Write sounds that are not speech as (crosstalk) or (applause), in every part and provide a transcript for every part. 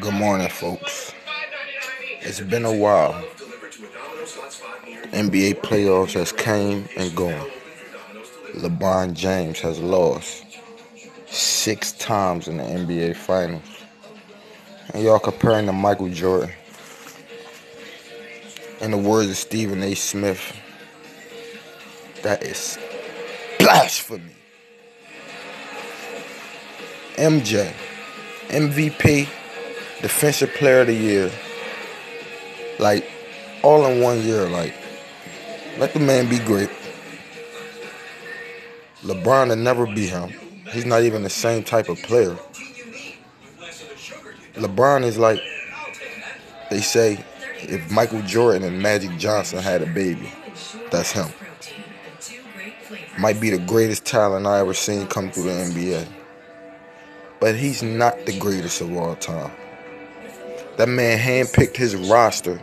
Good morning, folks. It's been a while. NBA playoffs has came and gone. LeBron James has lost six times in the NBA Finals. And y'all comparing to Michael Jordan. In the words of Stephen A. Smith, that is blasphemy. MJ, MVP, Defensive Player of the Year, like all in one year. Like, let the man be great. LeBron will never be him. He's not even the same type of player. LeBron is like they say if Michael Jordan and Magic Johnson had a baby, that's him. Might be the greatest talent I ever seen come through the NBA. But he's not the greatest of all time. That man handpicked his roster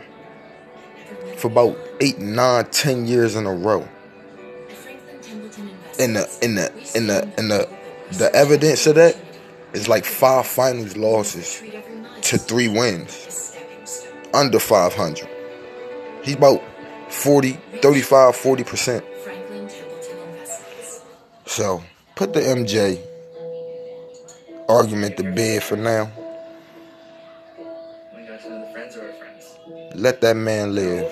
for about eight, nine, ten years in a row. In the in the in the in the the evidence of that is like five finals losses to three wins. Under 500. He's about 40, 35, 40%. So, put the MJ argument to bed for now. Let that man live.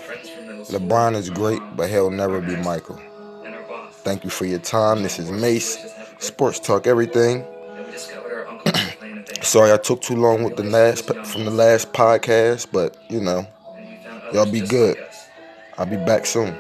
LeBron is great, but he'll never be Michael. Thank you for your time. This is Mace, Sports Talk Everything. (clears throat) Sorry I took too long with the last from the last podcast, but you know, y'all be good. I'll be back soon.